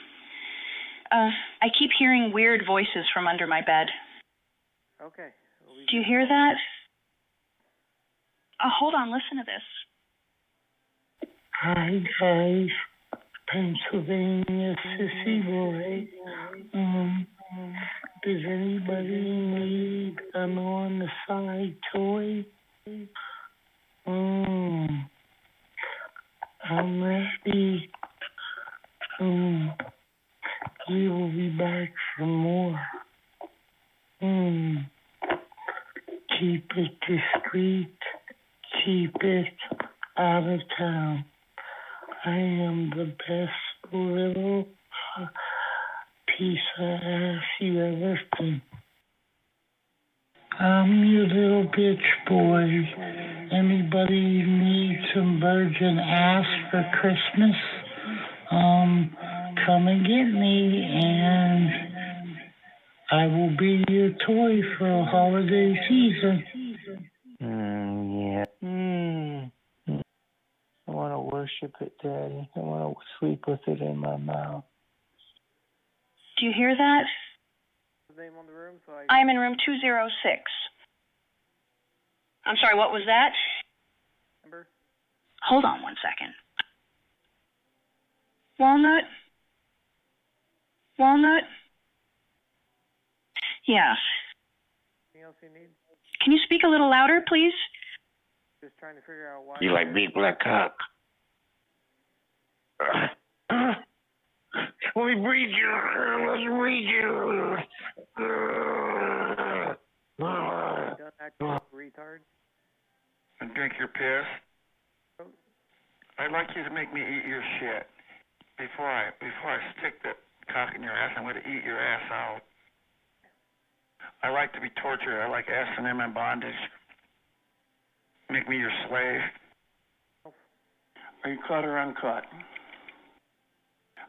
Uh, I keep hearing weird voices from under my bed. Okay. Do you hear that? Uh, hold on, listen to this. Hi guys, Pennsylvania sissy boy. Um, does anybody need an on the side toy? Um, I'm ready. Um, we will be back for more. Um, keep it discreet. Keep it out of town. I am the best little uh, piece of ass you ever seen. I'm your little bitch boy. Anybody need some virgin ass for Christmas? Um, come and get me and I will be your toy for a holiday season. Mm, yeah. Mm. I want to worship it, Daddy. I want to sleep with it in my mouth. Do you hear that? name on the room so I I am in room 206. I'm sorry, what was that? remember. Hold on one second. Walnut? Walnut? Yeah. Anything else you need? Can you speak a little louder, please? Just trying to figure out why. You like big black cock? Let me breathe you. Let's breathe you. Done acting like a retard. And drink your piss. I'd like you to make me eat your shit. Before I before I stick the cock in your ass, I'm going to eat your ass out. I like to be tortured. I like S and bondage. Make me your slave. Are you caught or uncut?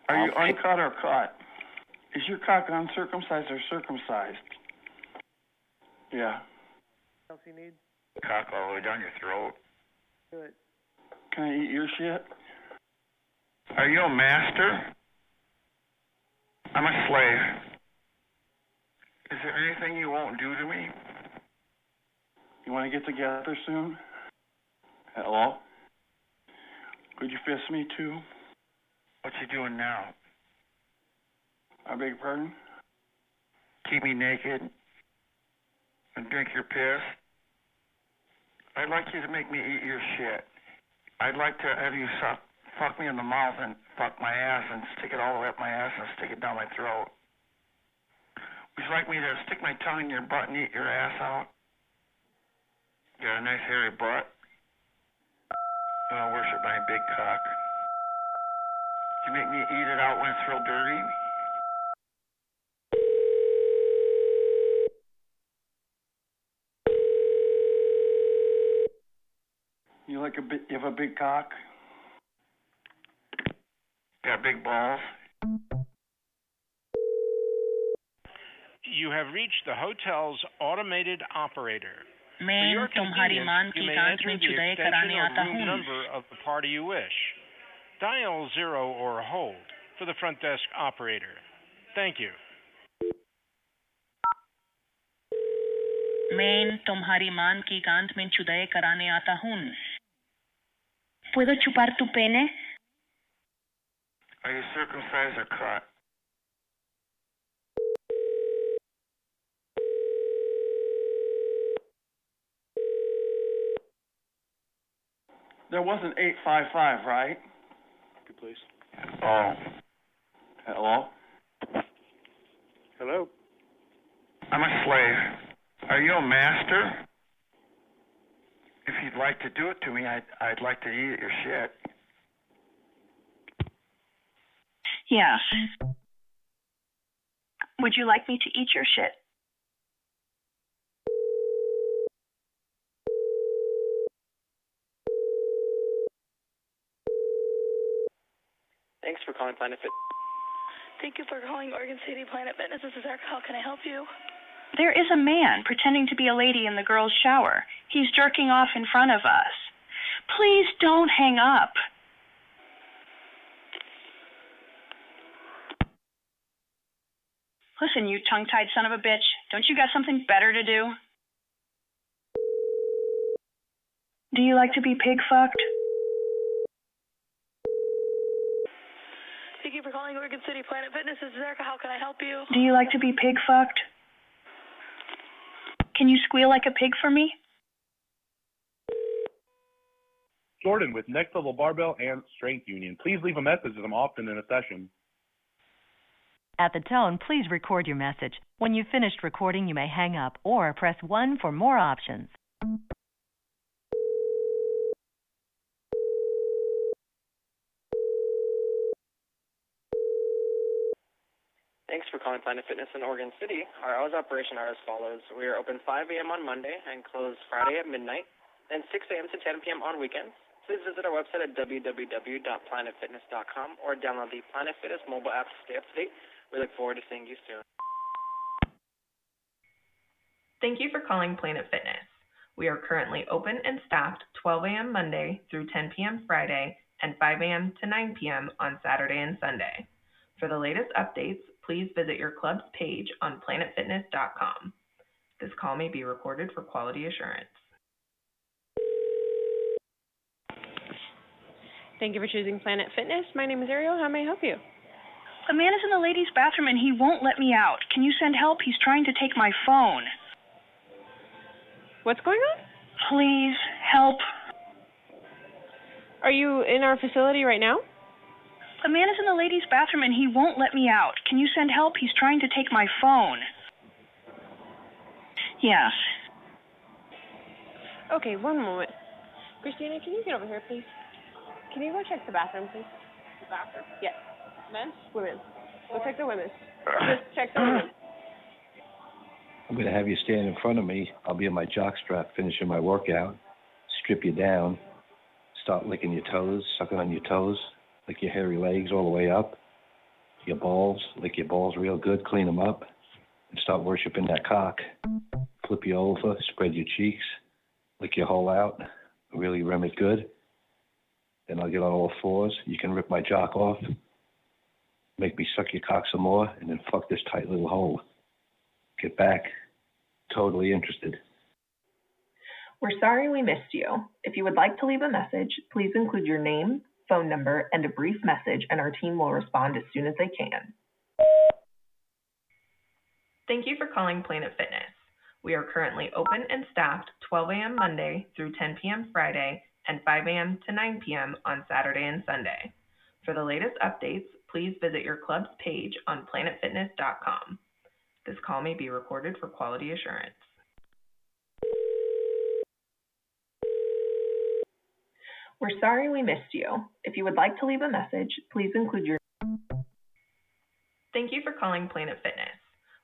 Are you uncut or caught? Is your cock uncircumcised or circumcised? Yeah. Anything else you need? Cock all the way down your throat. Do it. Can I eat your shit? Are you a master? I'm a slave. Is there anything you won't do to me? You want to get together soon? Hello? Could you fist me too? What you doing now? I beg your pardon? Keep me naked and drink your piss? I'd like you to make me eat your shit. I'd like to have you suck, fuck me in the mouth and fuck my ass and stick it all the way up my ass and stick it down my throat. Would you like me to stick my tongue in your butt and eat your ass out? You got a nice hairy butt. Want to worship my big cock. You make me eat it out when it's real dirty. You like a bit? You have a big cock? Got big balls? You have reached the hotel's automated operator. For मैं your तुम्हारी convenience, मान you की may कांच enter में the जुदाई extension कराने or आता room हूँ number of the party you wish. Dial zero or hold for the front desk operator. Thank you. मैं तुम्हारी मान की कांच में चुदाई कराने आता हूँ ¿Puedo chupar tu pene? Are you circumcised or cut? There wasn't 855, right? Good, Please. Oh. Hello? Hello. I'm a slave. Are you a master? If you'd like to do it to me, I'd, I'd like to eat your shit. Yes. Would you like me to eat your shit? Thanks for calling Planet Fit. Thank you for calling Oregon City Planet Fitness. This is Erica. How can I help you? There is a man pretending to be a lady in the girls' shower. He's jerking off in front of us. Please don't hang up. Listen, you tongue tied son of a bitch. Don't you got something better to do? Do you like to be pig fucked? You for calling Oregon City Planet Fitness. This is Erica. How can I help you? Do you like to be pig fucked? Can you squeal like a pig for me? Jordan with Next Level Barbell and Strength Union. Please leave a message as I'm often in a session. At the tone, please record your message. When you've finished recording, you may hang up or press 1 for more options. Calling Planet Fitness in Oregon City. Our hours of operation are as follows. We are open 5 a.m. on Monday and close Friday at midnight, then 6 a.m. to 10 p.m. on weekends. Please visit our website at www.planetfitness.com or download the Planet Fitness mobile app to stay up to date. We look forward to seeing you soon. Thank you for calling Planet Fitness. We are currently open and staffed 12 a.m. Monday through 10 p.m. Friday and 5 a.m. to 9 p.m. on Saturday and Sunday. For the latest updates, please visit your club's page on planetfitness.com. This call may be recorded for quality assurance. Thank you for choosing Planet Fitness. My name is Ariel. How may I help you? A man is in the ladies' bathroom and he won't let me out. Can you send help? He's trying to take my phone. What's going on? Please, help. Are you in our facility right now? A man is in the ladies' bathroom and he won't let me out. Can you send help? He's trying to take my phone. Yes. Okay, one moment. Christina, can you get over here, please? Can you go check the bathroom, please? The bathroom? Yes. Men's? Women's. Go check the women's. Just check the women's. I'm going to have you stand in front of me. I'll be in my jock strap finishing my workout, strip you down, start licking your toes, sucking on your toes, lick your hairy legs all the way up, your balls, lick your balls real good, clean them up, and start worshiping that cock. Flip you over, spread your cheeks, lick your hole out, really rim it good. Then I'll get on all fours. You can rip my jock off, make me suck your cock some more, and then fuck this tight little hole. Get back. Totally interested. We're sorry we missed you. If you would like to leave a message, please include your name, phone number, and a brief message, and our team will respond as soon as they can. Thank you for calling Planet Fitness. We are currently open and staffed 12 a.m. Monday through 10 p.m. Friday and 5 a.m. to 9 p.m. on Saturday and Sunday. For the latest updates, please visit your club's page on planetfitness.com. This call may be recorded for quality assurance. We're sorry we missed you. If you would like to leave a message, please include your. Thank you for calling Planet Fitness.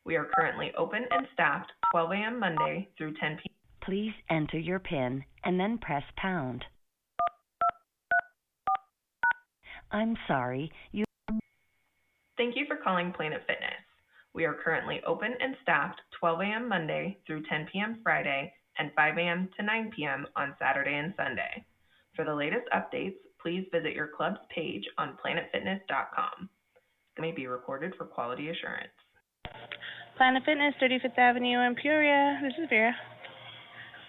We are currently open and staffed 12 a.m. Monday through 10 p.m. Please enter your PIN and then press pound. I'm sorry, you. Thank you for calling Planet Fitness. We are currently open and staffed 12 a.m. Monday through 10 p.m. Friday and 5 a.m. to 9 p.m. on Saturday and Sunday. For the latest updates, please visit your club's page on planetfitness.com. It may be recorded for quality assurance. Planet Fitness, 35th Avenue in Peoria. This is Vera.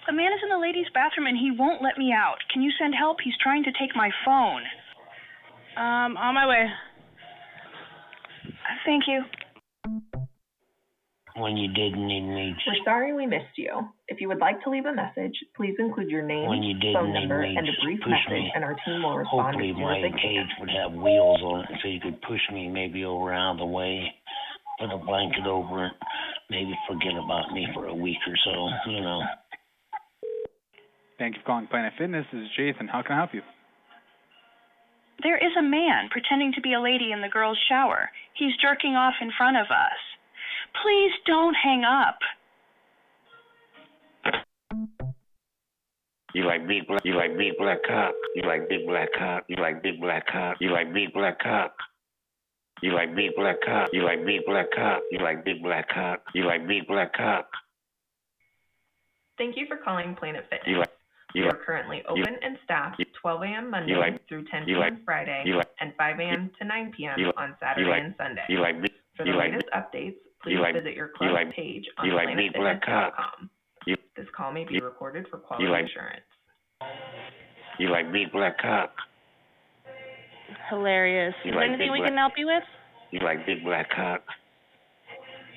A man is in the ladies' bathroom and he won't let me out. Can you send help? He's trying to take my phone. Um, on my way. Thank you. When you didn't need me. We're sorry we missed you. If you would like to leave a message, please include your name, When you didn't phone number, and a brief message, me. and our team will respond Hopefully as soon my as they cage would have wheels on it so you could push me maybe over out of the way, put a blanket over it, maybe forget about me for a week or so, you know. Thank you for calling Planet Fitness. This is Jason. How can I help you? There is a man pretending to be a lady in the girls' shower. He's jerking off in front of us. Please don't hang up. You like big black you like big black cock. You like big black cock. You like big black cock. You like big black cock. You like big black cock. You like big black cock. You like big black cock. You like big black cock. Thank you for calling Planet Fitness. You like we you are like currently open and staffed 12 a.m. Monday like- through 10 p.m. like- Friday like- and 5 a.m. to 9 p.m. on Saturday like- and Sunday. you like big For you the like latest updates, please you like- visit your you like- page on you like big black cock. planetfitness.com. You This call may be recorded for quality you like- assurance. you like big black cock. Hilarious. You Is there like anything we black- can help you with? You like big black cock.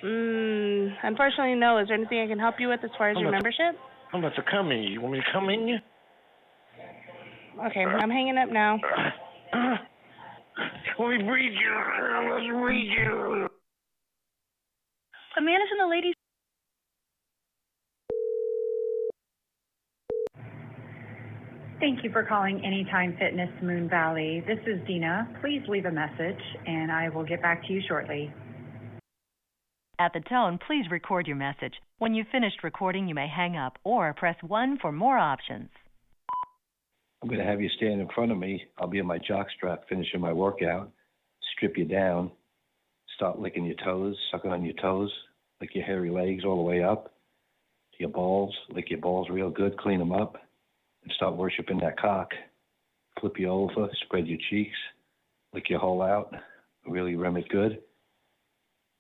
Mm, unfortunately, no. Is there anything I can help you with as far as I'm your about to- membership? I'm about to come in. You want me to come in you? Okay, I'm hanging up now. Let me breathe you. Let's breathe you. A man is in the ladies' Thank you for calling Anytime Fitness Moon Valley. This is Dina. Please leave a message and I will get back to you shortly. At the tone, please record your message. When you've finished recording, you may hang up or press 1 for more options. I'm going to have you stand in front of me. I'll be in my jockstrap finishing my workout, strip you down, start licking your toes, sucking on your toes, lick your hairy legs all the way up to your balls, lick your balls real good, clean them up, and start worshiping that cock. Flip you over, spread your cheeks, lick your hole out, really rim it good.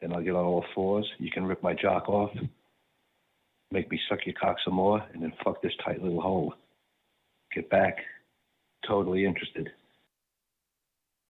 Then I'll get on all fours. You can rip my jock off, make me suck your cock some more, and then fuck this tight little hole. Get back. Totally interested.